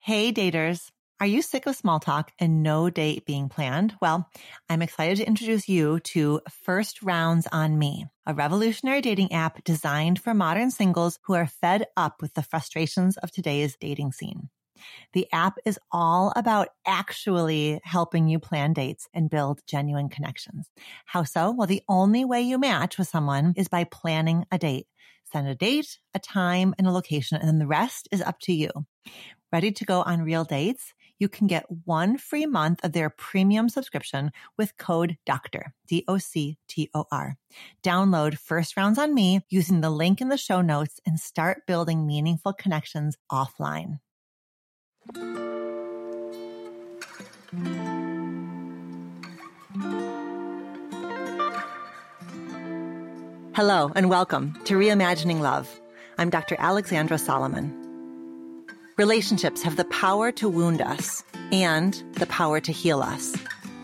Hey, daters. Are you sick of small talk and no date being planned? Well, I'm excited to introduce you to First Rounds on Me, a revolutionary dating app designed for modern singles who are fed up with the frustrations of today's dating scene. The app is all about actually helping you plan dates and build genuine connections. How so? Well, the only way you match with someone is by planning a date. Send a date, a time, and a location, and then the rest is up to you. Ready to go on real dates? You can get one free month of their premium subscription with code DOCTOR, D-O-C-T-O-R. Download First Rounds on Me using the link in the show notes and start building meaningful connections offline. Hello and welcome to Reimagining Love. I'm Dr. Alexandra Solomon. Relationships have the power to wound us and the power to heal us.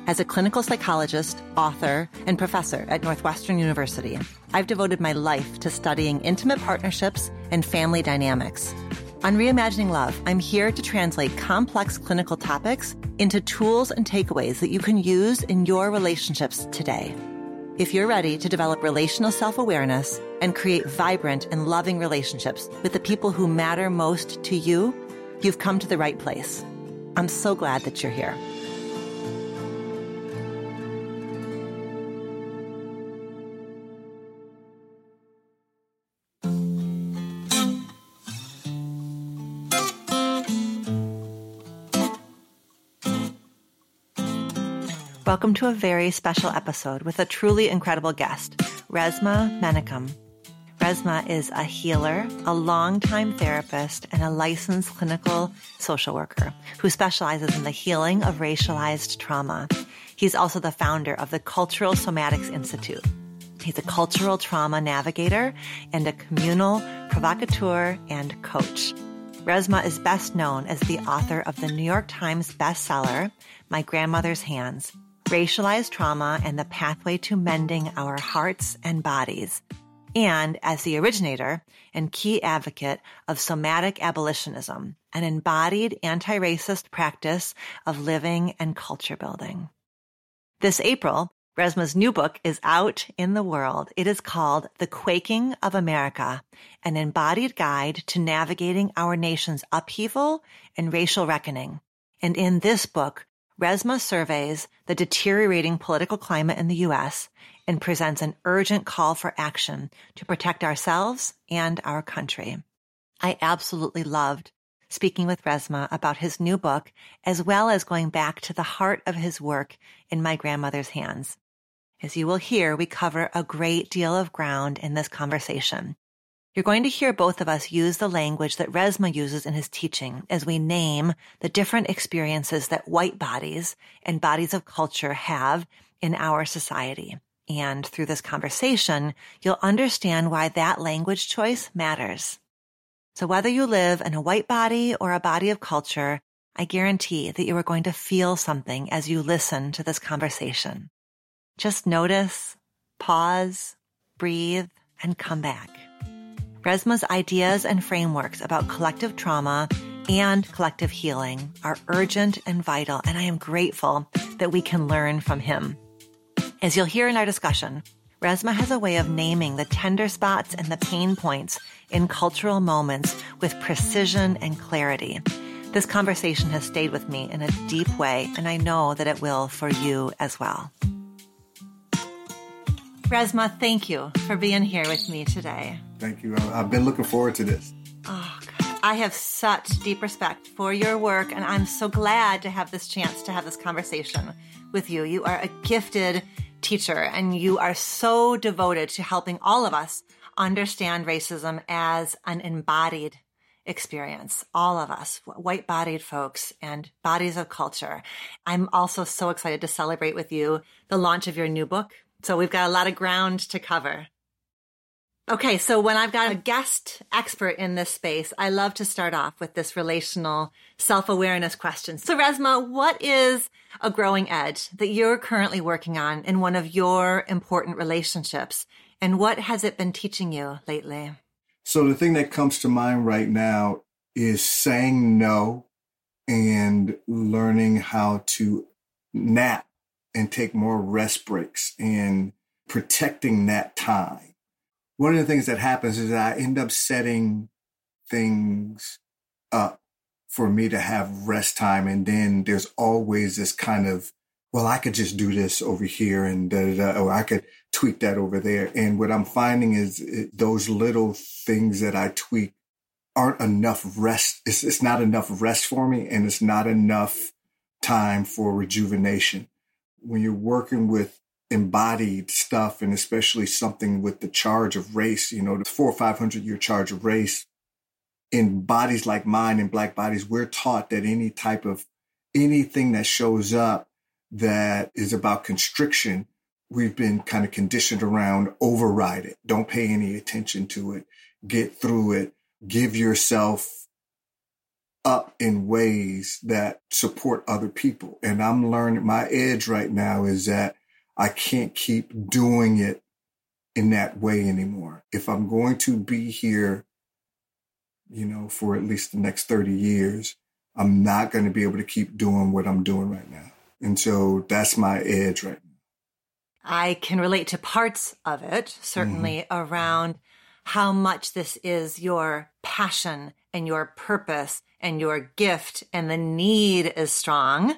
As a clinical psychologist, author, and professor at Northwestern University, I've devoted my life to studying intimate partnerships and family dynamics. On Reimagining Love, I'm here to translate complex clinical topics into tools and takeaways that you can use in your relationships today. If you're ready to develop relational self awareness and create vibrant and loving relationships with the people who matter most to you, you've come to the right place. I'm so glad that you're here. Welcome to a very special episode with a truly incredible guest, Resmaa Menakem. Resmaa is a healer, a longtime therapist, and a licensed clinical social worker who specializes in the healing of racialized trauma. He's also the founder of the Cultural Somatics Institute. He's a cultural trauma navigator and a communal provocateur and coach. Resmaa is best known as the author of the New York Times bestseller, My Grandmother's Hands, Racialized Trauma and the Pathway to Mending Our Hearts and Bodies, and as the originator and key advocate of somatic abolitionism, an embodied anti-racist practice of living and culture building. This April, Resmaa's new book is out in the world. It is called The Quaking of America, an embodied guide to navigating our nation's upheaval and racial reckoning. And in this book, Resmaa surveys the deteriorating political climate in the U.S. and presents an urgent call for action to protect ourselves and our country. I absolutely loved speaking with Resmaa about his new book, as well as going back to the heart of his work in My Grandmother's Hands. As you will hear, we cover a great deal of ground in this conversation. You're going to hear both of us use the language that Resmaa uses in his teaching as we name the different experiences that white bodies and bodies of culture have in our society. And through this conversation, you'll understand why that language choice matters. So whether you live in a white body or a body of culture, I guarantee that you are going to feel something as you listen to this conversation. Just notice, pause, breathe, and come back. Resmaa's ideas and frameworks about collective trauma and collective healing are urgent and vital, and I am grateful that we can learn from him. As you'll hear in our discussion, Resmaa has a way of naming the tender spots and the pain points in cultural moments with precision and clarity. This conversation has stayed with me in a deep way, and I know that it will for you as well. Resmaa, thank you for being here with me today. Thank you. I've been looking forward to this. Oh, God. I have such deep respect for your work, and I'm so glad to have this chance to have this conversation with you. You are a gifted teacher, and you are so devoted to helping all of us understand racism as an embodied experience, all of us, white bodied folks and bodies of culture. I'm also so excited to celebrate with you the launch of your new book. So we've got a lot of ground to cover. Okay, so when I've got a guest expert in this space, I love to start off with this relational self awareness question. So, Resmaa, what is a growing edge that you're currently working on in one of your important relationships? And what has it been teaching you lately? So, the thing that comes to mind right now is saying no and learning how to nap and take more rest breaks and protecting that time. One of the things that happens is I end up setting things up for me to have rest time. And then there's always this kind of, well, I could just do this over here and da, da, da, or I could tweak that over there. And what I'm finding is it, those little things that I tweak aren't enough rest. It's, it's not enough rest for me and it's not enough time for rejuvenation. When you're working with embodied stuff and especially something with the charge of race, you know, the four or 500 year charge of race in bodies like mine and black bodies, we're taught that any type of anything that shows up that is about constriction, we've been kind of conditioned around override it. Don't pay any attention to it. Get through it. Give yourself up in ways that support other people. And I'm learning my edge right now is that I can't keep doing it in that way anymore. If I'm going to be here, you know, for at least the next 30 years, I'm not going to be able to keep doing what I'm doing right now. And so that's my edge right now. I can relate to parts of it, certainly mm-hmm. around how much this is your passion and your purpose and your gift and the need is strong.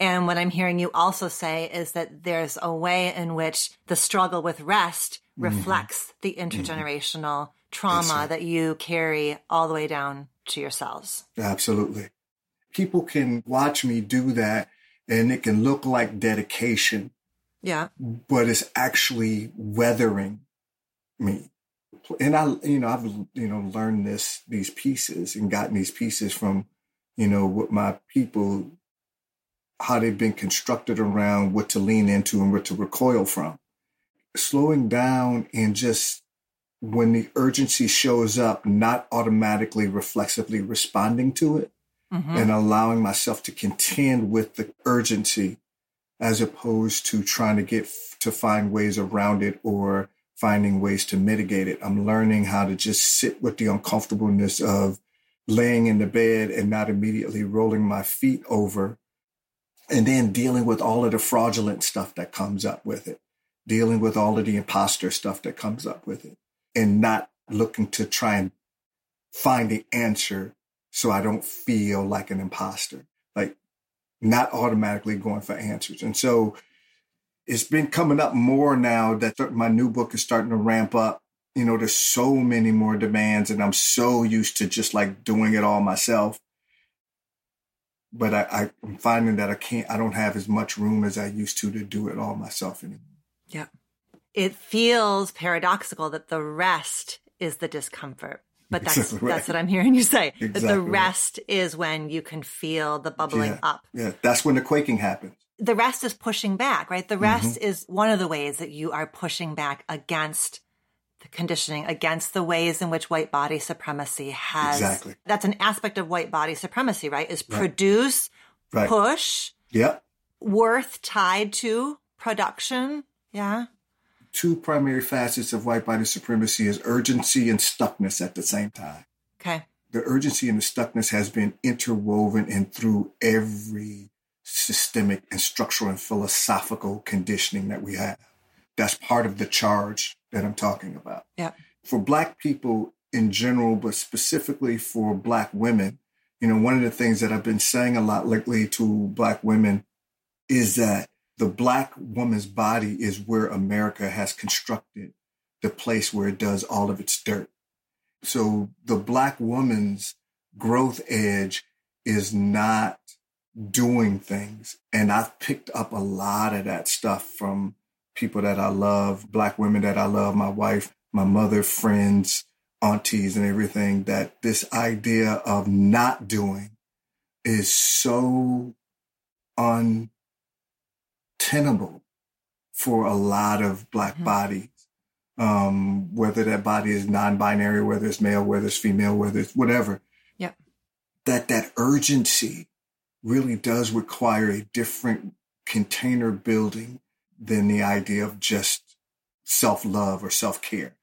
And what I'm hearing you also say is that there's a way in which the struggle with rest mm-hmm. reflects the mm-hmm. intergenerational mm-hmm. trauma that you carry all the way down to yourselves. Absolutely. People can watch me do that and it can look like dedication. Yeah. But it's actually weathering me and I, you know, I've, you know, learned this, these pieces and gotten these pieces from, you know, what my people, how they've been constructed around what to lean into and what to recoil from. Slowing down and just when the urgency shows up, not automatically reflexively responding to it mm-hmm. and allowing myself to contend with the urgency as opposed to trying to get to find ways around it or finding ways to mitigate it. I'm learning how to just sit with the uncomfortableness of laying in the bed and not immediately rolling my feet over and then dealing with all of the fraudulent stuff that comes up with it, dealing with all of the imposter stuff that comes up with it and not looking to try and find the answer so I don't feel like an imposter, like not automatically going for answers. And so it's been coming up more now that my new book is starting to ramp up. You know, there's so many more demands, and I'm so used to just like doing it all myself. But I, I'm finding that I can't, I don't have as much room as I used to to do it all myself anymore. Yeah. It feels paradoxical that the rest is the discomfort. But that's exactly right. that's what I'm hearing you say. Exactly that the rest right. is when you can feel the bubbling yeah. up. Yeah, that's when the quaking happens the rest is pushing back, right? The rest mm-hmm. is one of the ways that you are pushing back against conditioning, against the ways in which white body supremacy has. Exactly. That's an aspect of white body supremacy, right? Is produce, right. push. Yep. Worth tied to production. Yeah. Two primary facets of white body supremacy is urgency and stuckness at the same time. Okay. The urgency and the stuckness has been interwoven and through every systemic and structural and philosophical conditioning that we have. That's part of the charge that I'm talking about. Yeah. For Black people in general, but specifically for Black women, you know, one of the things that I've been saying a lot lately to Black women is that the Black woman's body is where America has constructed the place where it does all of its dirt. So the Black woman's growth edge is not doing things. And I've picked up a lot of that stuff from people that I love, black women that I love, my wife, my mother, friends, aunties, and everything. That this idea of not doing is so untenable for a lot of black mm-hmm. bodies. Um, whether that body is non-binary, whether it's male, whether it's female, whether it's whatever. Yep. That that urgency really does require a different container building than the idea of just self love or self care.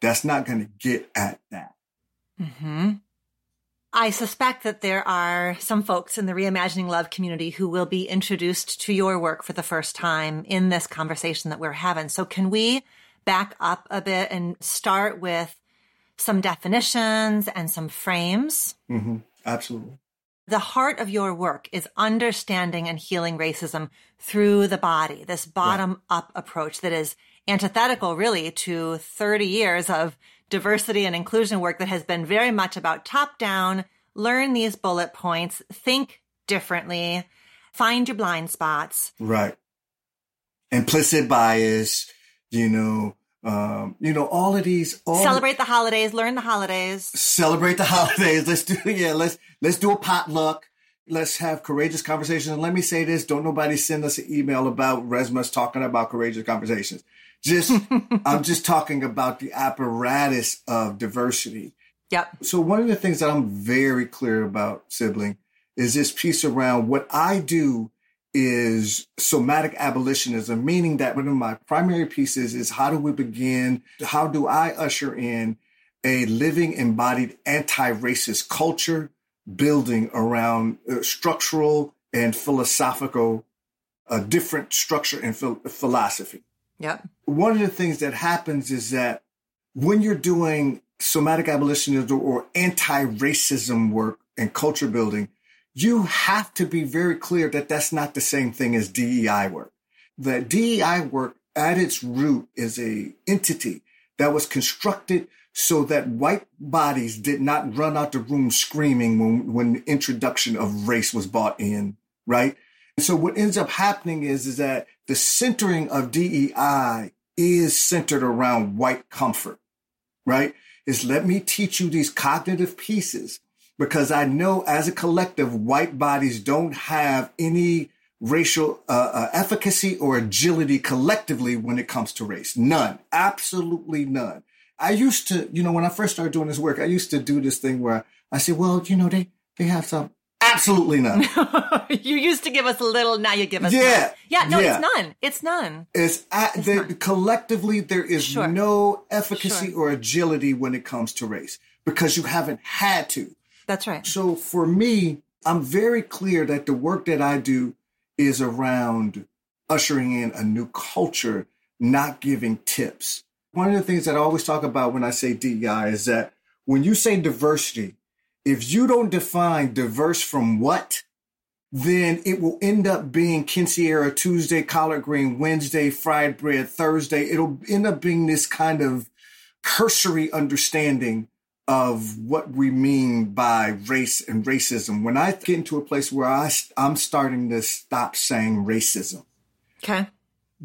That's not going to get at that. Mm-hmm. I suspect that there are some folks in the Reimagining Love community who will be introduced to your work for the first time in this conversation that we're having. So can we back up a bit and start with some definitions and some frames? Mm-hmm. Absolutely. The heart of your work is understanding and healing racism through the body, this bottom up approach that is antithetical really to 30 years of diversity and inclusion work that has been very much about top down, learn these bullet points, think differently, find your blind spots. Right. Implicit bias, you know, um, you know, all of these all celebrate the holidays, learn the holidays. Celebrate the holidays. Let's do yeah, let's let's do a potluck. Let's have courageous conversations. And let me say this, don't nobody send us an email about Resmaa's talking about courageous conversations. Just, I'm just talking about the apparatus of diversity. Yep. So one of the things that I'm very clear about, sibling, is this piece around what I do is somatic abolitionism, meaning that one of my primary pieces is how do we begin, how do I usher in a living embodied anti-racist culture building around uh, structural and philosophical, a uh, different structure and philosophy. Yep. One of the things that happens is that when you're doing somatic abolitionism or anti-racism work and culture building, you have to be very clear that that's not the same thing as DEI work. That DEI work at its root is a entity that was constructed so that white bodies did not run out the room screaming when, when the introduction of race was brought in, right? And so what ends up happening is, is that the centering of DEI is centered around white comfort, right? Is let me teach you these cognitive pieces because I know as a collective, white bodies don't have any racial uh, uh, efficacy or agility collectively when it comes to race. None, absolutely none. I used to, you know, when I first started doing this work, I used to do this thing where I said, well, you know, they, they have some, absolutely none. you used to give us a little, now you give us yeah, none. Yeah, no, yeah. it's none. It's none. It's, at, it's none. collectively, there is sure. no efficacy sure. or agility when it comes to race because you haven't had to. That's right. So for me, I'm very clear that the work that I do is around ushering in a new culture, not giving tips. One of the things that I always talk about when I say DEI is that when you say diversity, if you don't define diverse from what, then it will end up being quinceañera Tuesday, collard green Wednesday, fried bread Thursday. It'll end up being this kind of cursory understanding of what we mean by race and racism. When I get into a place where I, I'm starting to stop saying racism. Okay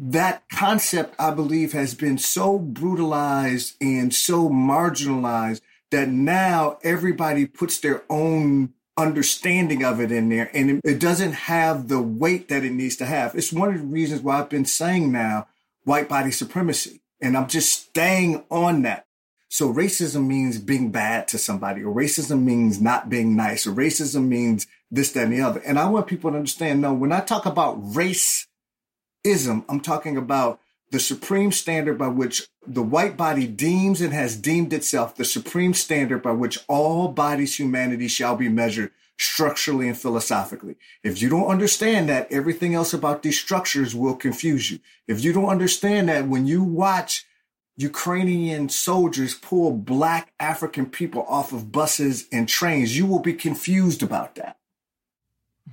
that concept, I believe, has been so brutalized and so marginalized that now everybody puts their own understanding of it in there and it doesn't have the weight that it needs to have. It's one of the reasons why I've been saying now white body supremacy. And I'm just staying on that. So racism means being bad to somebody, or racism means not being nice, or racism means this, that, and the other. And I want people to understand, no, when I talk about racism, I'm talking about the supreme standard by which the white body deems and has deemed itself the supreme standard by which all bodies humanity shall be measured structurally and philosophically. If you don't understand that, everything else about these structures will confuse you. If you don't understand that when you watch Ukrainian soldiers pull black African people off of buses and trains, you will be confused about that.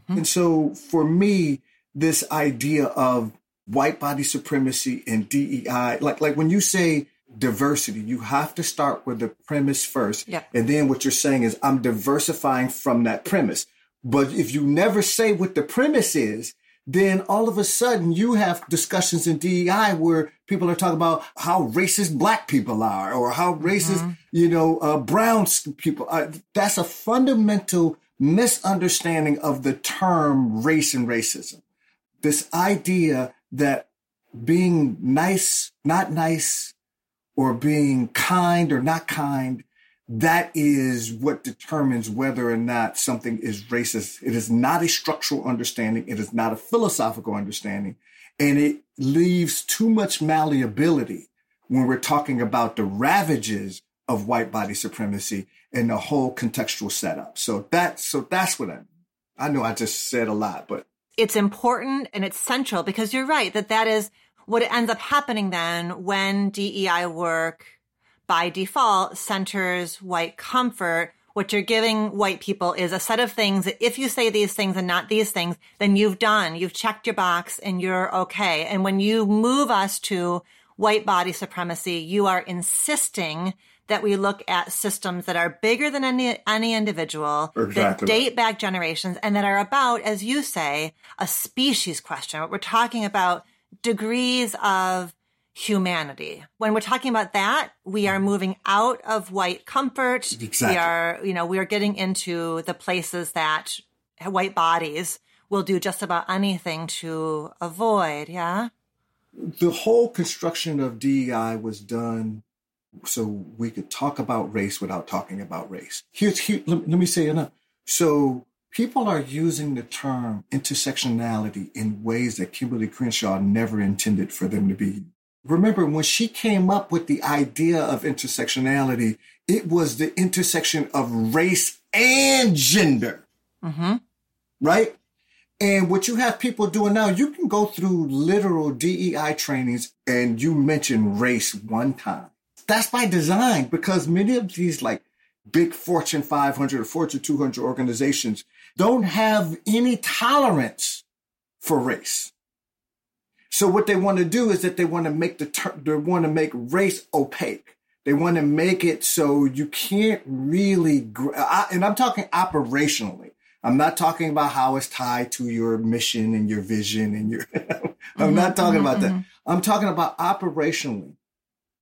Mm-hmm. And so for me, this idea of white body supremacy and DEI. Like like when you say diversity, you have to start with the premise first. Yeah. And then what you're saying is I'm diversifying from that premise. But if you never say what the premise is, then all of a sudden you have discussions in DEI where people are talking about how racist black people are or how racist, mm-hmm. you know, uh, brown people are. That's a fundamental misunderstanding of the term race and racism. This idea that being nice, not nice, or being kind or not kind, that is what determines whether or not something is racist. It is not a structural understanding. It is not a philosophical understanding. And it leaves too much malleability when we're talking about the ravages of white body supremacy and the whole contextual setup. So that so that's what I I know I just said a lot, but it's important and it's central because you're right that that is what ends up happening then when DEI work by default centers white comfort. What you're giving white people is a set of things that if you say these things and not these things, then you've done, you've checked your box and you're okay. And when you move us to white body supremacy, you are insisting that we look at systems that are bigger than any, any individual, exactly. that date back generations, and that are about, as you say, a species question. We're talking about degrees of humanity. When we're talking about that, we are mm-hmm. moving out of white comfort. Exactly. We are, you know, we are getting into the places that white bodies will do just about anything to avoid. Yeah. The whole construction of DEI was done so we could talk about race without talking about race. Here's here, let, let me say enough. So people are using the term intersectionality in ways that Kimberlé Crenshaw never intended for them to be. Remember, when she came up with the idea of intersectionality, it was the intersection of race and gender. Mm-hmm. Right? And what you have people doing now, you can go through literal DEI trainings and you mention race one time that's by design because many of these like big Fortune 500 or Fortune 200 organizations don't have any tolerance for race. So what they want to do is that they want to make the ter- they want to make race opaque. They want to make it so you can't really, gr- I, and I'm talking operationally. I'm not talking about how it's tied to your mission and your vision and your, I'm mm-hmm, not talking mm-hmm, about that. Mm-hmm. I'm talking about operationally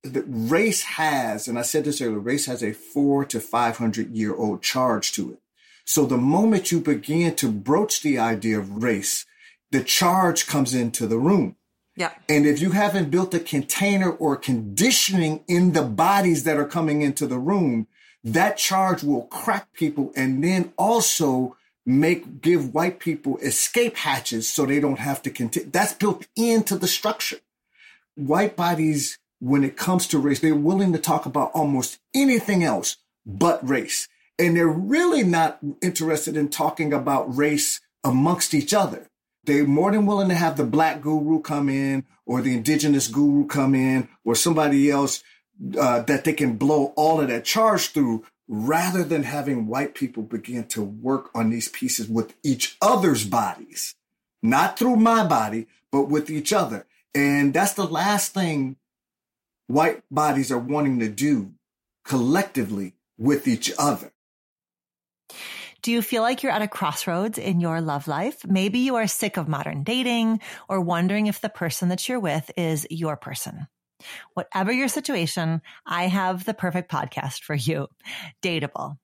the race has, and I said this earlier, race has a four to 500 year old charge to it. So the moment you begin to broach the idea of race, the charge comes into the room. Yeah. And if you haven't built a container or conditioning in the bodies that are coming into the room, that charge will crack people and then also make, give white people escape hatches so they don't have to continue. That's built into the structure. White bodies when it comes to race, they're willing to talk about almost anything else but race. And they're really not interested in talking about race amongst each other. They're more than willing to have the black guru come in or the indigenous guru come in or somebody else uh, that they can blow all of that charge through rather than having white people begin to work on these pieces with each other's bodies, not through my body, but with each other. And that's the last thing white bodies are wanting to do collectively with each other. Do you feel like you're at a crossroads in your love life? Maybe you are sick of modern dating or wondering if the person that you're with is your person. Whatever your situation, I have the perfect podcast for you. Dateable.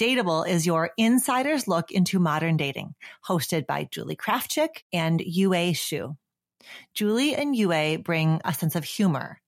Dateable is your insider's look into modern dating, hosted by Julie Krafchick and Yue Xu. Julie and Yue bring a sense of humor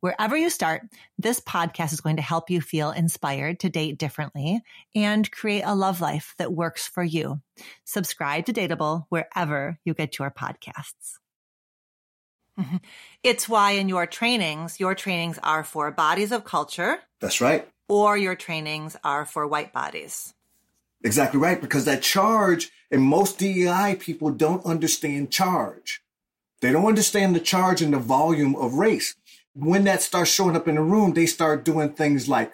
Wherever you start, this podcast is going to help you feel inspired to date differently and create a love life that works for you. Subscribe to Dateable wherever you get your podcasts. It's why in your trainings, your trainings are for bodies of culture. That's right. Or your trainings are for white bodies. Exactly right. Because that charge, and most DEI people don't understand charge. They don't understand the charge and the volume of race when that starts showing up in the room, they start doing things like,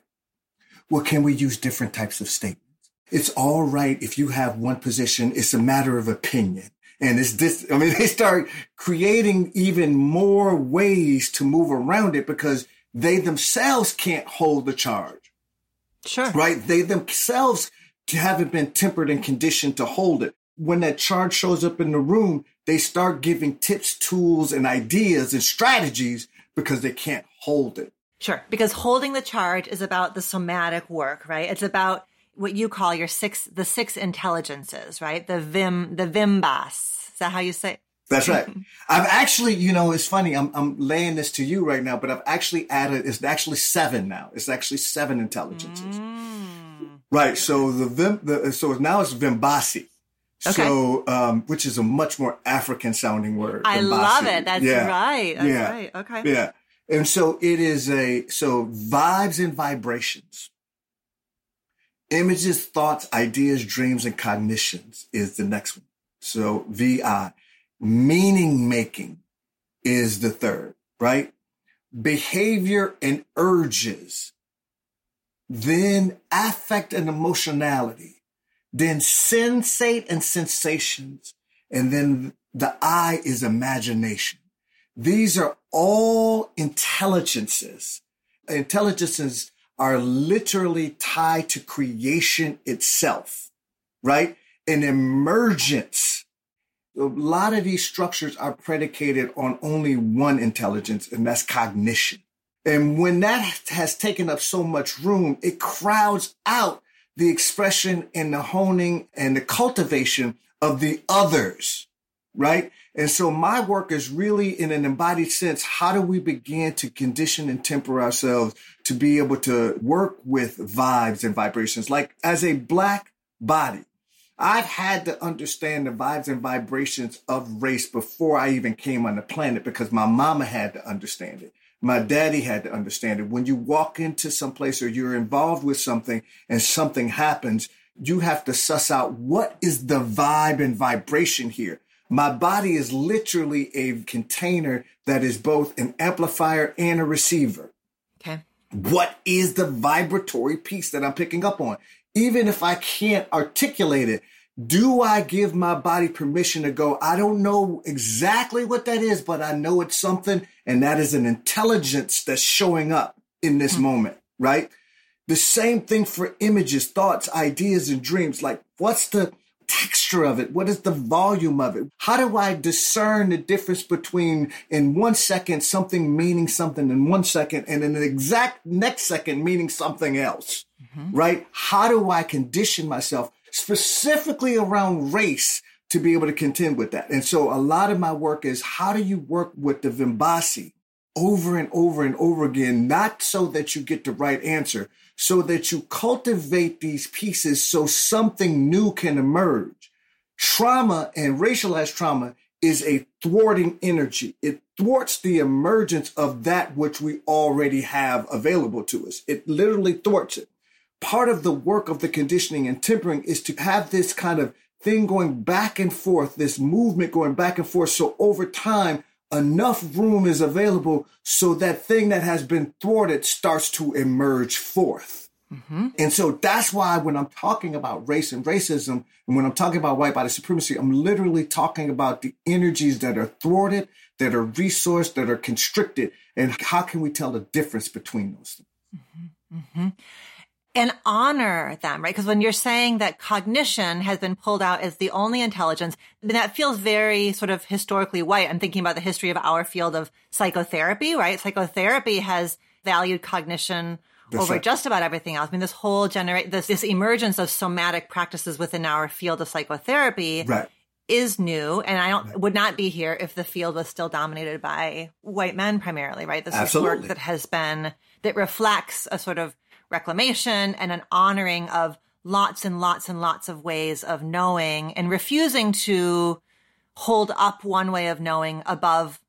well, can we use different types of statements? It's all right if you have one position. It's a matter of opinion. And it's this, I mean, they start creating even more ways to move around it because they themselves can't hold the charge. Sure. Right? They themselves haven't been tempered and conditioned to hold it. When that charge shows up in the room, they start giving tips, tools, and ideas and strategies because they can't hold it. Sure. Because holding the charge is about the somatic work, right? It's about what you call your six, the six intelligences, right? The Vim, the Vimbas. Is that how you say? It? That's right. I've actually, you know, it's funny. I'm, I'm laying this to you right now, but I've actually added, it's actually seven now. It's actually seven intelligences. Mm. Right. So the Vim, the, so now it's Vimbasi. Okay. So, um, which is a much more African sounding word. I love it. That's yeah. right. That's yeah. right. Okay. Yeah. And so it is a, so vibes and vibrations, images, thoughts, ideas, dreams, and cognitions is the next one. So VI, meaning making is the third, right? Behavior and urges, then affect and emotionality, then sensate and sensations, and then the I is imagination. These are all intelligences. Intelligences are literally tied to creation itself, right? An emergence. A lot of these structures are predicated on only one intelligence, and that's cognition. And when that has taken up so much room, it crowds out the expression and the honing and the cultivation of the others, right? And so my work is really in an embodied sense. How do we begin to condition and temper ourselves to be able to work with vibes and vibrations? Like as a black body, I've had to understand the vibes and vibrations of race before I even came on the planet because my mama had to understand it. My daddy had to understand it. When you walk into some place or you're involved with something and something happens, you have to suss out what is the vibe and vibration here my body is literally a container that is both an amplifier and a receiver. Okay. What is the vibratory piece that I'm picking up on? Even if I can't articulate it, do I give my body permission to go? I don't know exactly what that is, but I know it's something, and that is an intelligence that's showing up in this mm-hmm. moment, right? The same thing for images, thoughts, ideas, and dreams. Like, what's the texture of it? What is the volume of it? How do I discern the difference between in one second something meaning something in one second and in the exact next second meaning something else? Mm-hmm. Right? How do I condition myself specifically around race to be able to contend with that? And so a lot of my work is how do you work with the Vimbasi over and over and over again, not so that you get the right answer, so that you cultivate these pieces so something new can emerge. Trauma and racialized trauma is a thwarting energy. It thwarts the emergence of that which we already have available to us. It literally thwarts it. Part of the work of the conditioning and tempering is to have this kind of thing going back and forth, this movement going back and forth. So over time, enough room is available so that thing that has been thwarted starts to emerge forth. Mm-hmm. And so that's why when I'm talking about race and racism, and when I'm talking about white body supremacy, I'm literally talking about the energies that are thwarted, that are resourced, that are constricted, and how can we tell the difference between those things? Mm-hmm. Mm-hmm and honor them, right? Because when you're saying that cognition has been pulled out as the only intelligence, that feels very sort of historically white. I'm thinking about the history of our field of psychotherapy, right? Psychotherapy has valued cognition That's over right. just about everything else. I mean, this whole generate this this emergence of somatic practices within our field of psychotherapy right. is new, and I don't right. would not be here if the field was still dominated by white men primarily, right? This Absolutely. is work that has been that reflects a sort of reclamation and an honoring of lots and lots and lots of ways of knowing and refusing to hold up one way of knowing above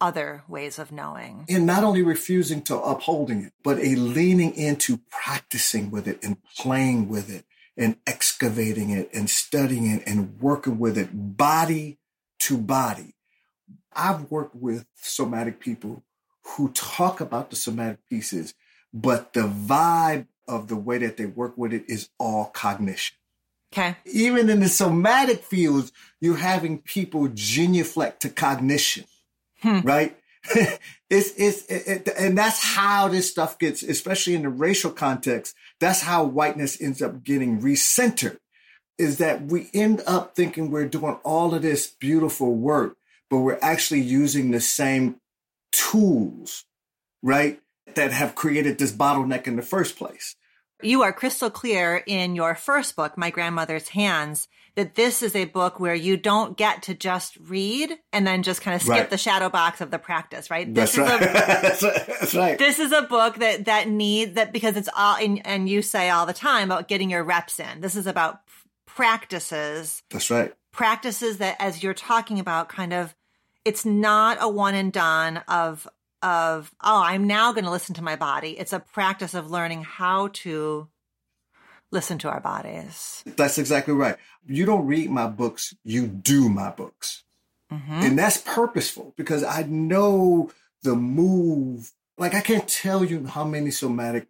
other ways of knowing. And not only refusing to upholding it, but a leaning into practicing with it and playing with it and excavating it and studying it and working with it body to body. I've worked with somatic people who talk about the somatic pieces but the vibe of the way that they work with it is all cognition. Okay. Even in the somatic fields, you're having people genuflect to cognition, hmm. right? it's, it's, it, it, and that's how this stuff gets, especially in the racial context. That's how whiteness ends up getting recentered is that we end up thinking we're doing all of this beautiful work, but we're actually using the same tools, right? That have created this bottleneck in the first place. you are crystal clear in your first book, My Grandmother's Hands, that this is a book where you don't get to just read and then just kind of skip Right. the shadow box of the practice, right? That's this right. is a That's right. That's right. this is a book that that needs that because it's all and, and you say all the time about getting your reps in. This is about practices That's right. practices that as you're talking about kind of it's not a one and done of of oh i'm now going to listen to my body it's a practice of learning how to listen to our bodies That's exactly right. You don't read my books, you do my books. Mm-hmm. And that's purposeful because I know the move. Like, I can't tell you how many somatic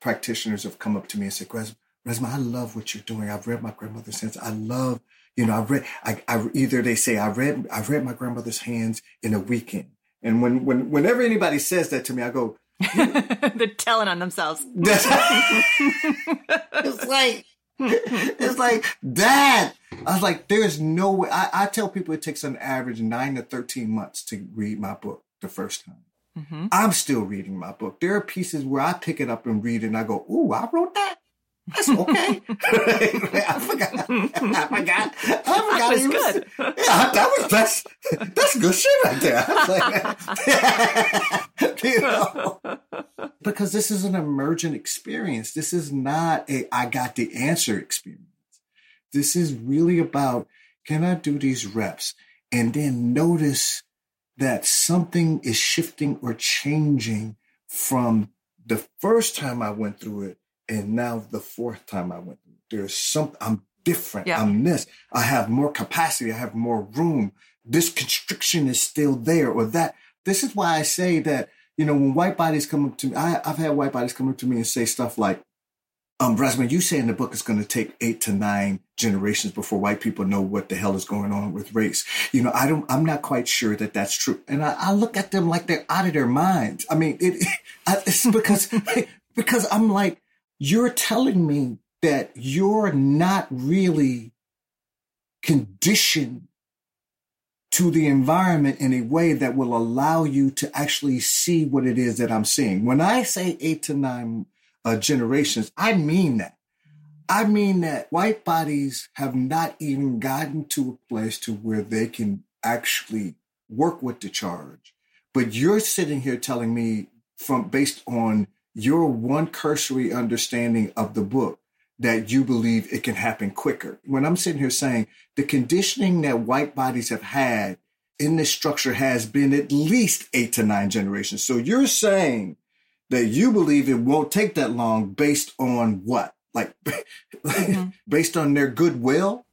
practitioners have come up to me and said, Res- Resmaa, I love what you're doing. I've read my grandmother's hands. I love, you know, I've read, I, I either they say, I read, I read my grandmother's hands in a weekend. And when, when, whenever anybody says that to me, I go, they're telling on themselves it's like it's like dad. I was like, there's no way. I, I tell people it takes an average nine to thirteen months to read my book the first time. Mm-hmm. I'm still reading my book. There are pieces where I pick it up and read it and I go, "Ooh, I wrote that." That's okay. I forgot. I forgot. I forgot. That was he good. Yeah, that was that's that's good shit right there. Like, you know, because this is an emergent experience. This is not a I got the answer experience. This is really about can I do these reps and then notice that something is shifting or changing from the first time I went through it and now the fourth time I went. There's something I'm different. Yeah. I'm this. I have more capacity. I have more room. This constriction is still there or that. This is why I say that, you know, when white bodies come up to me, I, I've had white bodies come up to me and say stuff like, um, Brasman, you say in the book it's going to take eight to nine generations before white people know what the hell is going on with race. You know, I don't, I'm not quite sure that that's true. And I, I look at them like they're out of their minds. I mean, it, I, it's because, because I'm like, you're telling me that you're not really conditioned to the environment in a way that will allow you to actually see what it is that I'm seeing. When I say eight to nine uh, generations, I mean that. I mean that white bodies have not even gotten to a place to where they can actually work with the charge. But you're sitting here telling me from based on your one cursory understanding of the book that you believe it can happen quicker. When I'm sitting here saying the conditioning that white bodies have had in this structure has been at least eight to nine generations. So you're saying that you believe it won't take that long based on what? Like mm-hmm. based on their goodwill,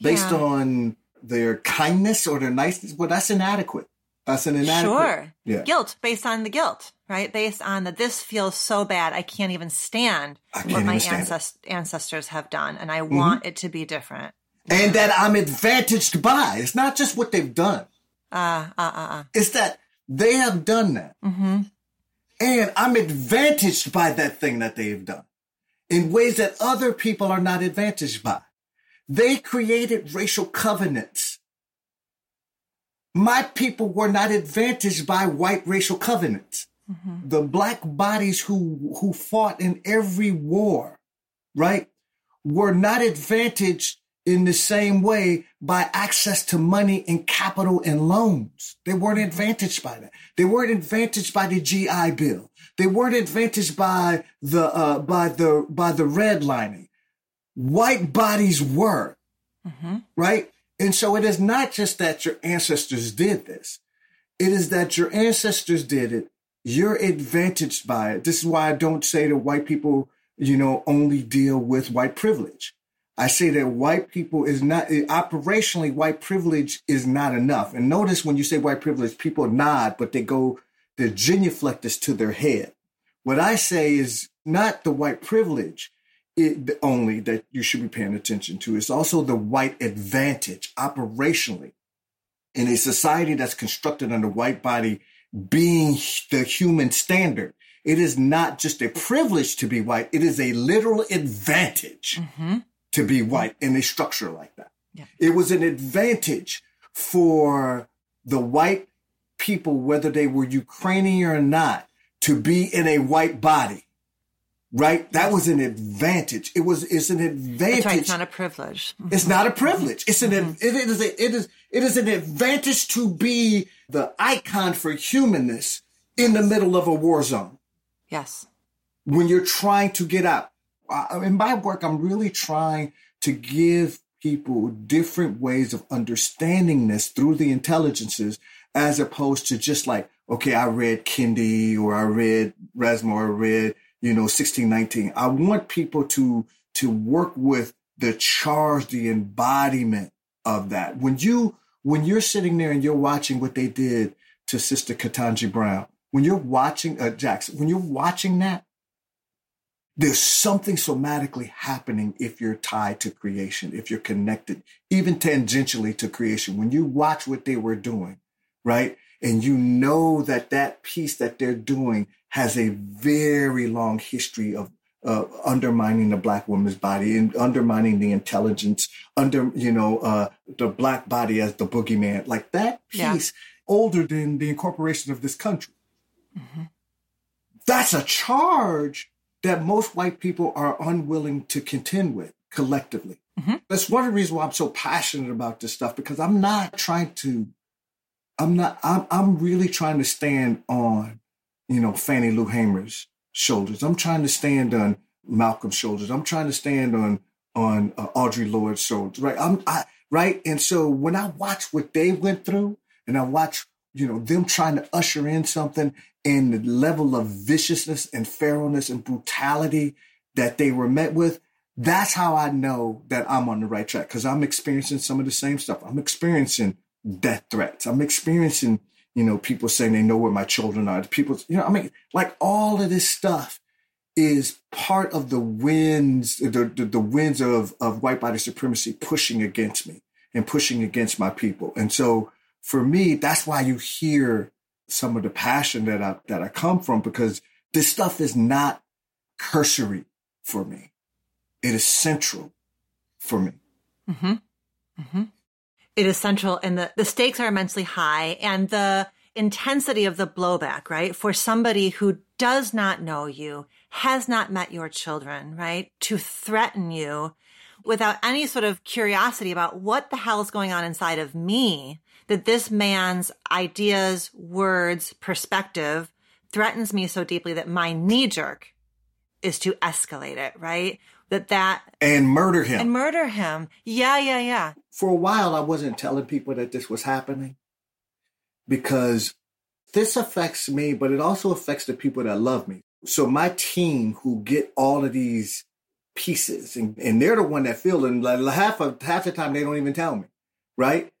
based Yeah. on their kindness or their niceness. Well, that's inadequate. That's an inadequate. sure Yeah. guilt based on the guilt right based on that this feels so bad i can't even stand what can't my even stand ancest- ancestors have done and i want it to be different And that I'm advantaged by. It's not just what they've done. uh uh uh, uh. It's that they have done that. Mm-hmm. And I'm advantaged by that thing that they've done in ways that other people are not advantaged by. They created racial covenants. My people were not advantaged by white racial covenants. Mm-hmm. The black bodies who, who fought in every war, right, were not advantaged in the same way by access to money and capital and loans. They weren't mm-hmm. advantaged by that. They weren't advantaged by the GI Bill. They weren't advantaged by the uh, by the by the redlining. White bodies were mm-hmm. right, and so it is not just that your ancestors did this. It is that your ancestors did it. You're advantaged by it. This is why I don't say that white people, you know, only deal with white privilege. I say that white people is not operationally white privilege is not enough. And notice when you say white privilege, people nod, but they go the genuflect to their head. What I say is not the white privilege it, only that you should be paying attention to. It's also the white advantage operationally in a society that's constructed under white body being the human standard. It is not just a privilege to be white. It is a literal advantage mm-hmm. to be white in a structure like that. Yeah. It was an advantage for the white people, whether they were Ukrainian or not, to be in a white body. Right? That was an advantage. It was, it's an advantage. Right. It's not a privilege. It's not a privilege. It's an, mm-hmm. it is a, it is, it is an advantage to be the icon for humanness in the middle of a war zone. Yes. When you're trying to get out. In my work, I'm really trying to give people different ways of understanding this through the intelligences as opposed to just like, okay, I read Kendi or I read Resmaa or I read, you know, 1619. I want people to, to work with the charge, the embodiment of that. When you, when you're sitting there and you're watching what they did to Sister Ketanji Brown, when you're watching, uh, Jackson, when you're watching that, there's something somatically happening if you're tied to creation, if you're connected, even tangentially to creation. When you watch what they were doing, right? And you know that that piece that they're doing has a very long history of uh, undermining the black woman's body and undermining the intelligence, under you know uh, the black body as the boogeyman, like that piece yeah. older than the incorporation of this country. Mm-hmm. That's a charge that most white people are unwilling to contend with collectively. Mm-hmm. That's one of the reasons why I'm so passionate about this stuff because I'm not trying to, I'm not, I'm, I'm really trying to stand on, you know, Fannie Lou Hamer's shoulders. I'm trying to stand on Malcolm's shoulders. I'm trying to stand on, on uh, Audre shoulders, right? I'm, I, right. And so when I watch what they went through and I watch, you know, them trying to usher in something and the level of viciousness and feralness and brutality that they were met with, that's how I know that I'm on the right track because I'm experiencing some of the same stuff. I'm experiencing death threats. I'm experiencing, you know, people saying they know where my children are. People, you know, I mean, like all of this stuff is part of the winds, the, the, the winds of, of white body supremacy pushing against me and pushing against my people. And so for me, that's why you hear some of the passion that I that I come from because this stuff is not cursory for me. It is central for me. Mm-hmm. Mm-hmm. It is central, and the the stakes are immensely high, and the intensity of the blowback, right? For somebody who does not know you, has not met your children, right? To threaten you without any sort of curiosity about what the hell is going on inside of me that this man's ideas, words, perspective threatens me so deeply that my knee jerk is to escalate it, right? That that and murder him and murder him. Yeah, yeah, yeah. For a while, I wasn't telling people that this was happening because this affects me, but it also affects the people that love me. So my team who get all of these pieces and, and they're the one that feel and half of half the time they don't even tell me, right?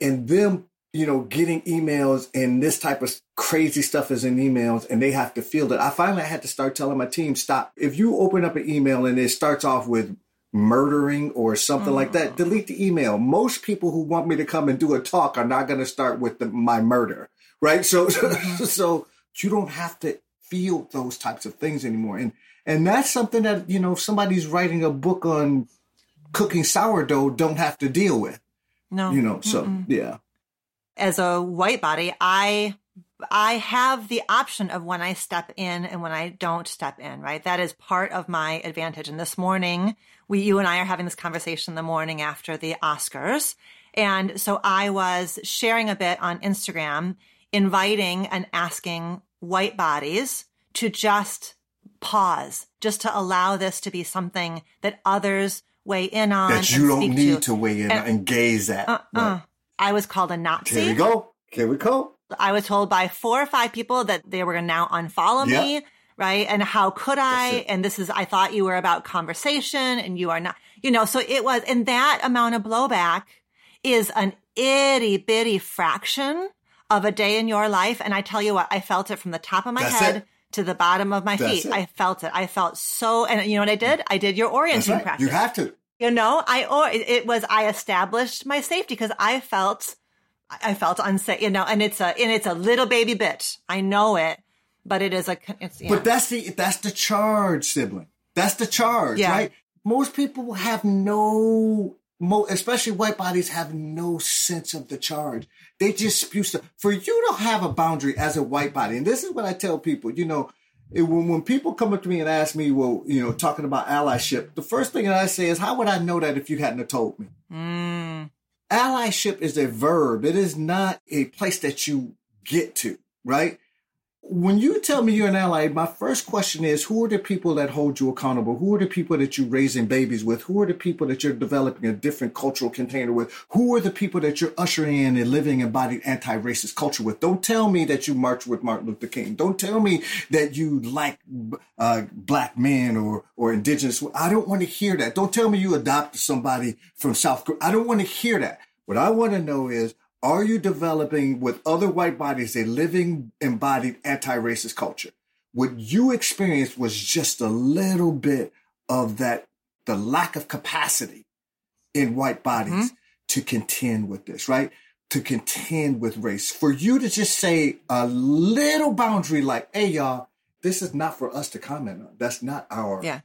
and them, you know, getting emails and this type of crazy stuff is in emails and they have to field it. I finally had to start telling my team, stop. If you open up an email and it starts off with murdering or something mm. like that, mm. delete the email. Most people who want me to come and do a talk are not going to start with the, my murder, right? So, mm-hmm. so you don't have to feel those types of things anymore. And, and that's something that, you know, if somebody's writing a book on cooking sourdough, don't have to deal with. No. You know, so Mm-mm. yeah. As a white body, I I have the option of when I step in and when I don't step in, right? That is part of my advantage. And this morning, we, you and I are having this conversation the morning after the Oscars. And so I was sharing a bit on Instagram, inviting and asking white bodies to just pause, just to allow this to be something that others weigh in on. That you don't need to. to. weigh in and, and gaze at. Uh, uh, I was called a Nazi. Here we go. Here we go. I was told by four or five people that they were going to now unfollow yep. me. Right. And how could I? And this is, I thought you were about conversation and you are not, you know, so it was, and that amount of blowback is an itty bitty fraction of a day in your life. And I tell you what, I felt it from the top of my That's head. It to the bottom of my That's feet. It. I felt it. I felt so, and you know what I did? I did your orienting right. practice. You have to. You know, I or it was I established my safety because I felt I felt unsafe. You know, and it's a and it's a little baby bit. I know it, but it is a. It's. But that's the that's the charge, sibling. That's the charge, yeah. right? Most people have no, especially white bodies, have no sense of the charge. They just spew stuff. For you to have a boundary as a white body, and this is what I tell people. You know, it, when, when people come up to me and ask me, well, you know, talking about allyship, the first thing that I say is, how would I know that if you hadn't told me? Mm. Allyship is a verb. It is not a place that you get to, right? When you tell me you're an ally, my first question is who are the people that hold you accountable? Who are the people that you're raising babies with? Who are the people that you're developing a different cultural container with? Who are the people that you're ushering in a living embodied anti-racist culture with? Don't tell me that you march with Martin Luther King. Don't tell me that you like uh, black men or or indigenous. I don't want to hear that. Don't tell me you adopted somebody from South Korea. I don't want to hear that. What I want to know is are you developing with other white bodies a living embodied anti-racist culture? What you experienced was just a little bit of that, the lack of capacity in white bodies mm-hmm. to contend with this, right? To contend with race. For you to just say a little boundary like, hey, y'all, this is not for us to comment on. That's not our, yeah.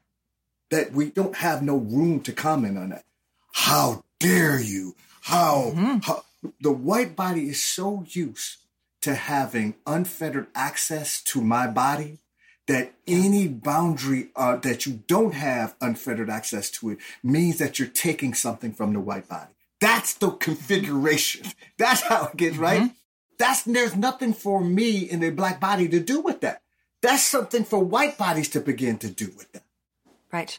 that we don't have no room to comment on that. How dare you? How, mm-hmm. how the white body is so used to having unfettered access to my body that any boundary uh, that you don't have unfettered access to it means that you're taking something from the white body. That's the configuration. That's how it gets, right? Mm-hmm. That's there's nothing for me in a black body to do with that. That's something for white bodies to begin to do with that. Right.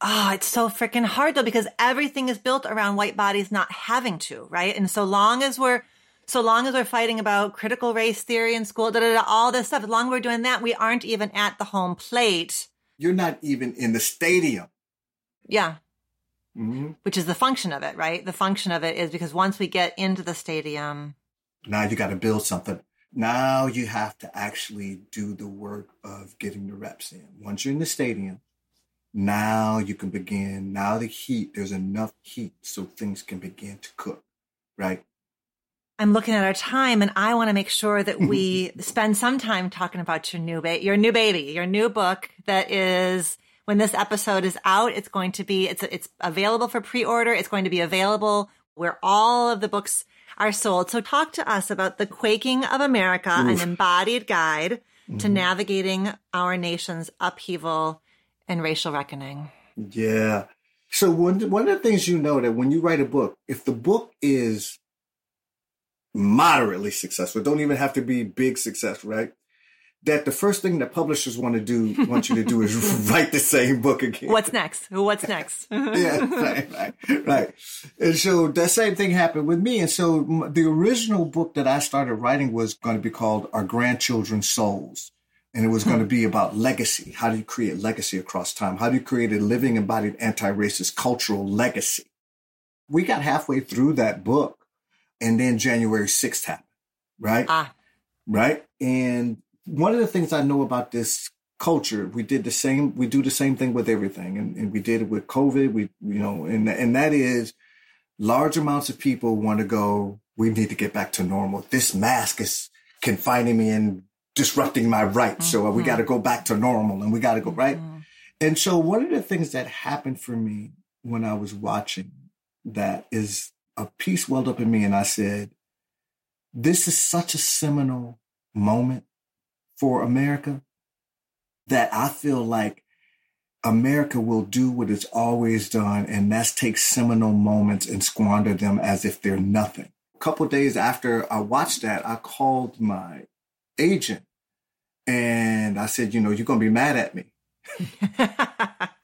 Oh, it's so freaking hard though, because everything is built around white bodies not having to, right? And so long as we're, so long as we're fighting about critical race theory in school, da, da, da, all this stuff, as long as we're doing that, we aren't even at the home plate. You're not even in the stadium. Yeah. Mm-hmm. Which is the function of it, right? The function of it is because once we get into the stadium. Now you got to build something. Now you have to actually do the work of getting the reps in. Once you're in the stadium, now you can begin. Now the heat, there's enough heat so things can begin to cook, right? I'm looking at our time and I want to make sure that we spend some time talking about your new ba- your new baby, your new book that is when this episode is out, it's going to be it's it's available for pre-order. It's going to be available where all of the books are sold. So talk to us about The Quaking of America, Oof. an embodied guide mm-hmm. to navigating our nation's upheaval and racial reckoning. Yeah. So one one of the things you know that when you write a book, if the book is moderately successful, don't even have to be big success, right? That the first thing that publishers want to do want you to do is write the same book again. What's next? What's next? yeah, right, right, right. And so that same thing happened with me. And so the original book that I started writing was going to be called Our Grandchildren's Souls and it was going to be about legacy. How do you create legacy across time? How do you create a living, embodied anti-racist cultural legacy? We got halfway through that book, and then January 6th happened, right? Ah. Right? And one of the things I know about this culture, we did the same, we do the same thing with everything. And, and we did it with COVID. We, you know, and, and that is large amounts of people want to go, we need to get back to normal. This mask is confining me in disrupting my rights. Mm-hmm. So we got to go back to normal and we got to go, right? Mm-hmm. And so one of the things that happened for me when I was watching that is a piece welled up in me. And I said, this is such a seminal moment for America that I feel like America will do what it's always done, and that's take seminal moments and squander them as if they're nothing. A couple days after I watched that, I called my agent and I said, you know, you're going to be mad at me.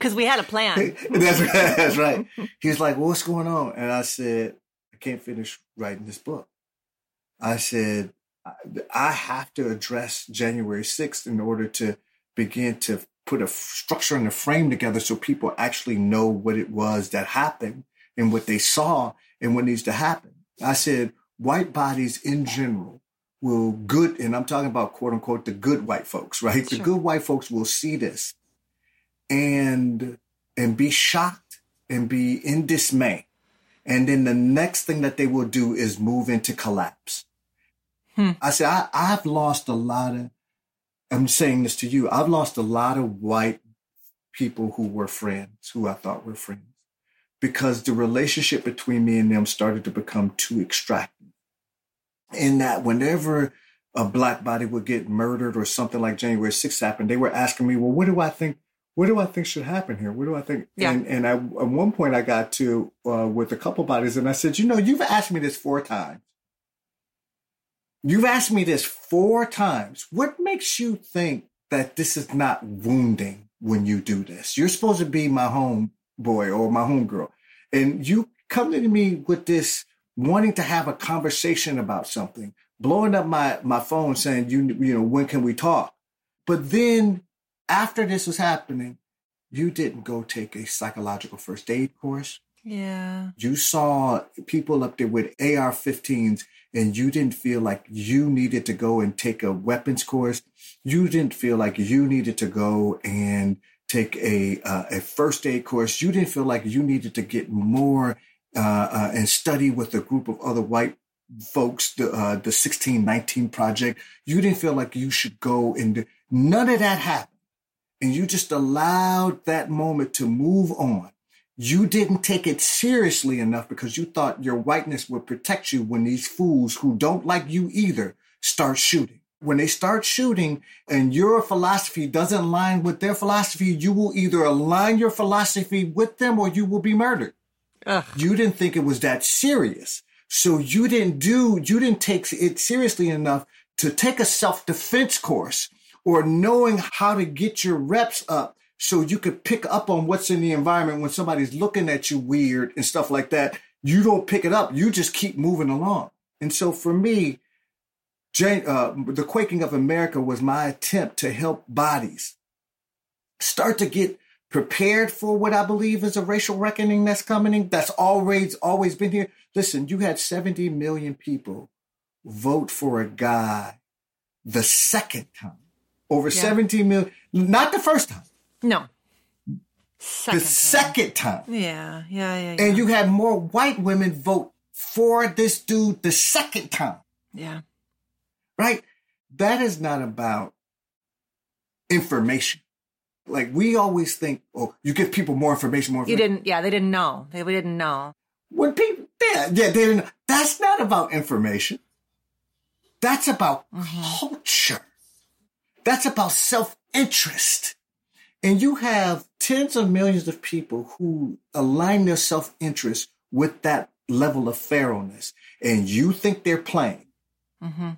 Because we had a plan. that's, right, that's right. He's like, well, what's going on? And I said, I can't finish writing this book. I said, I have to address January 6th in order to begin to put a structure and a frame together so people actually know what it was that happened and what they saw and what needs to happen. I said, white bodies in general will good, and I'm talking about quote unquote the good white folks, right? Sure. The good white folks will see this and and be shocked and be in dismay. And then the next thing that they will do is move into collapse. Hmm. I said, I, I've lost a lot of, I'm saying this to you, I've lost a lot of white people who were friends, who I thought were friends, because the relationship between me and them started to become too extractive in that whenever a black body would get murdered or something like January 6th happened, they were asking me, well, what do I think? What do I think should happen here? What do I think? Yeah. And, and I, at one point I got to uh, with a couple bodies and I said, you know, you've asked me this four times. You've asked me this four times. What makes you think that this is not wounding when you do this? You're supposed to be my home boy or my home girl. And you come to me with this wanting to have a conversation about something, blowing up my, my phone saying, you, you know, when can we talk? But then after this was happening, you didn't go take a psychological first aid course. Yeah. You saw people up there with AR 15s and you didn't feel like you needed to go and take a weapons course. You didn't feel like you needed to go and take a, uh, a first aid course. You didn't feel like you needed to get more uh, uh, and study with a group of other white folks, the uh, the 1619 project. You didn't feel like you should go and none of that happened. And you just allowed that moment to move on. You didn't take it seriously enough because you thought your whiteness would protect you when these fools who don't like you either start shooting. When they start shooting and your philosophy doesn't align with their philosophy, you will either align your philosophy with them or you will be murdered. Ugh. You didn't think it was that serious. So you didn't do, you didn't take it seriously enough to take a self defense course or knowing how to get your reps up so you could pick up on what's in the environment when somebody's looking at you weird and stuff like that. You don't pick it up. You just keep moving along. And so for me, Jane, uh, the quaking of America was my attempt to help bodies start to get prepared for what I believe is a racial reckoning that's coming. That's always always been here. Listen, you had 70 million people vote for a guy the second time. Over Yeah. 17 million, not the first time, No. Second the time. second time. Yeah, yeah, yeah, yeah. And you had more white women vote for this dude the second time, yeah. right? That is not about information. Like we always think, oh, you give people more information, more Information. You didn't, yeah, they didn't know. They didn't know. when people yeah, yeah they didn't that's not about information. That's about culture. That's about self-interest. And you have tens of millions of people who align their self-interest with that level of feralness and you think they're playing hmm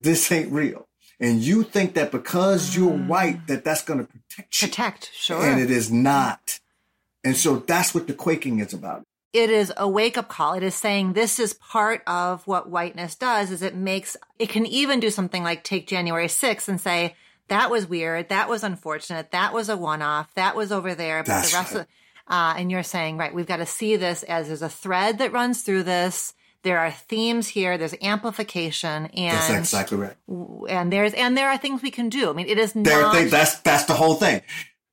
this ain't real and you think that because you're white that that's going to protect you Protect, sure. and it is not and so that's what the quaking is about it is a wake up call. It is saying this is part of what whiteness does is it makes, it can even do something like take January 6th and say, that was weird. That was unfortunate. That was a one off. That was over there. But That's the rest right. of, uh, and you're saying, right, we've got to see this as there's a thread that runs through this. There are themes here. There's amplification and that's exactly right and there's, and there are things we can do. I mean, it is There, not, they, that's that's the whole thing.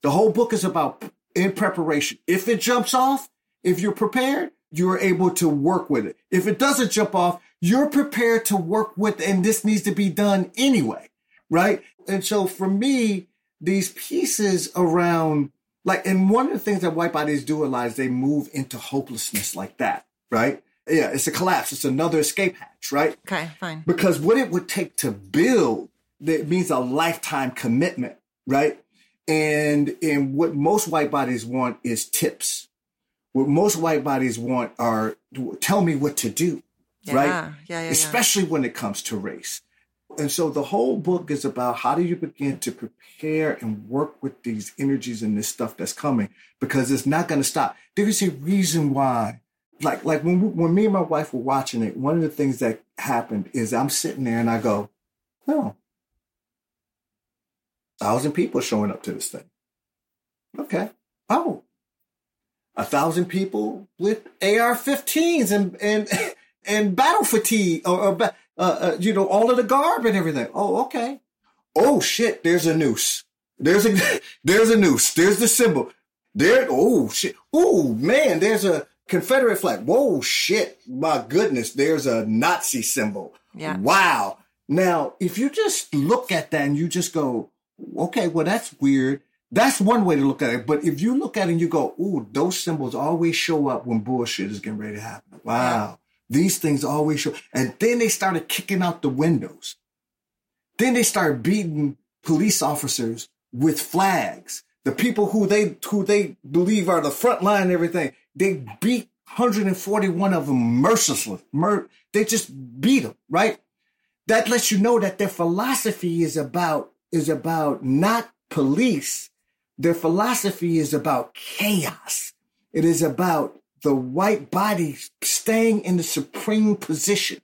The whole book is about in preparation. If it jumps off, if you're prepared, you're able to work with it. If it doesn't jump off, you're prepared to work with, and this needs to be done anyway, right? And so for me, these pieces around like, and one of the things that white bodies do a lot is they move into hopelessness like that, right? Yeah, it's a collapse. It's another escape hatch, right? okay, fine. because what it would take to build that means a lifetime commitment right and and what most white bodies want is tips what most white bodies want are tell me what to do Yeah, right yeah, yeah, yeah. especially when it comes to race and so the whole book is about how do you begin to prepare and work with these energies and this stuff that's coming because it's not going to stop there is a reason why like like when when me and my wife were watching it one of the things that happened is i'm sitting there and i go oh thousand people showing up to this thing. Okay. Oh. A thousand people with ar-15s and and and battle fatigue or, or uh, uh, you know all of the garb and everything. Oh okay. Oh shit. There's a noose. There's a there's a noose. There's the symbol. There oh shit. Oh man. There's a confederate flag. Whoa shit. My goodness there's a nazi symbol. Yeah. wow. Now if you just look at that and you just go okay well that's weird. That's one way to look at it. But if you look at it and you go ooh those symbols always show up when bullshit is getting ready to happen. Wow. These things always show. And then they started kicking out the windows. Then they start beating police officers with flags. The people who they who they believe are the front line and everything, they beat 141 of them mercilessly. Mur- they just beat them, right? That lets you know that their philosophy is about is about not police. Their philosophy is about chaos. It is about the white body staying in the supreme position.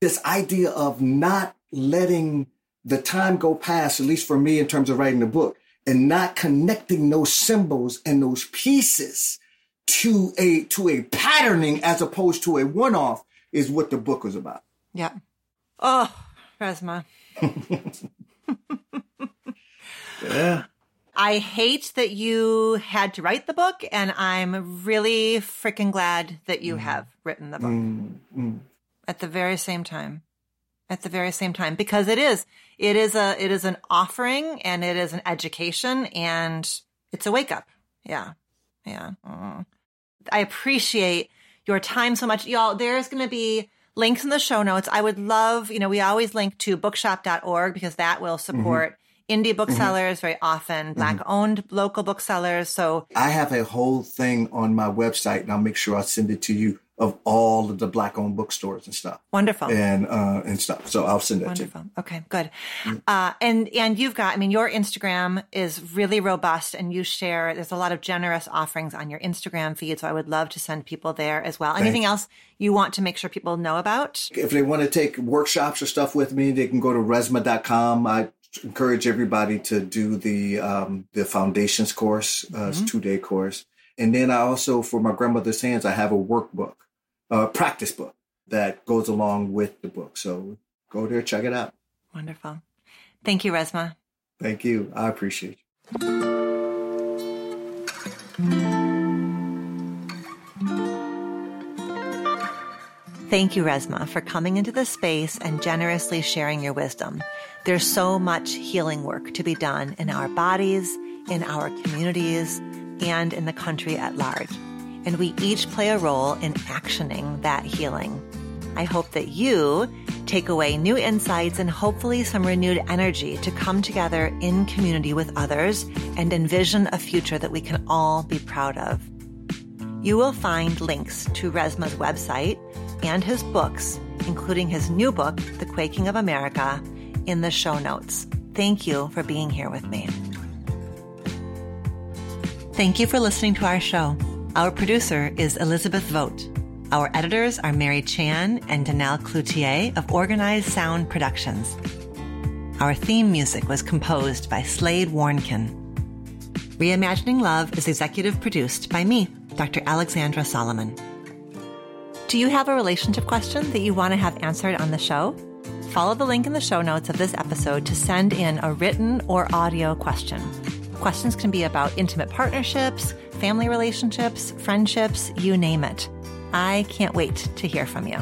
This idea of not letting the time go past, at least for me in terms of writing the book, and not connecting those symbols and those pieces to a to a patterning as opposed to a one-off is what the book was about. Yeah. Oh, Resmaa. yeah. I hate that you had to write the book, and I'm really freaking glad that you mm. have written the book mm. Mm. at the very same time. At the very same time, because it is, it is a, it is an offering, and it is an education, and it's a wake up. Yeah, yeah. Mm. I appreciate your time so much, y'all. There's going to be links in the show notes. I would love, you know, we always link to bookshop.org because that will mm-hmm. support. Mm-hmm indie booksellers, mm-hmm. very often black owned mm-hmm. local booksellers. So I have a whole thing on my website and I'll make sure I send it to you of all of the black owned bookstores and stuff. Wonderful. And uh and stuff. So I'll send it Wonderful. to you. Okay, good. Mm-hmm. Uh and and you've got I mean your Instagram is really robust and you share there's a lot of generous offerings on your Instagram feed. So I would love to send people there as well. Anything else you want to make sure people know about? If they want to take workshops or stuff with me, they can go to resmaa.com. I encourage everybody to do the um, the foundations course. Uh, mm-hmm. It's two day course, and then I also for my grandmother's hands I have a workbook, a practice book that goes along with the book. So go there, check it out. Wonderful. Thank you, Resmaa. Thank you. I appreciate you. Thank you, Resmaa, for coming into the space and generously sharing your wisdom. There's so much healing work to be done in our bodies, in our communities, and in the country at large. And we each play a role in actioning that healing. I hope that you take away new insights and hopefully some renewed energy to come together in community with others and envision a future that we can all be proud of. You will find links to Resmaa's website and his books, including his new book, The Quaking of America, in the show notes. Thank you for being here with me. Thank you for listening to our show. Our producer is Elizabeth Vogt. Our editors are Mary Chan and Danelle Cloutier of Organized Sound Productions. Our theme music was composed by Slade Warnkin. Reimagining Love is executive produced by me, Dr. Alexandra Solomon. Do you have a relationship question that you want to have answered on the show? Follow the link in the show notes of this episode to send in a written or audio question. Questions can be about intimate partnerships, family relationships, friendships, you name it. I can't wait to hear from you.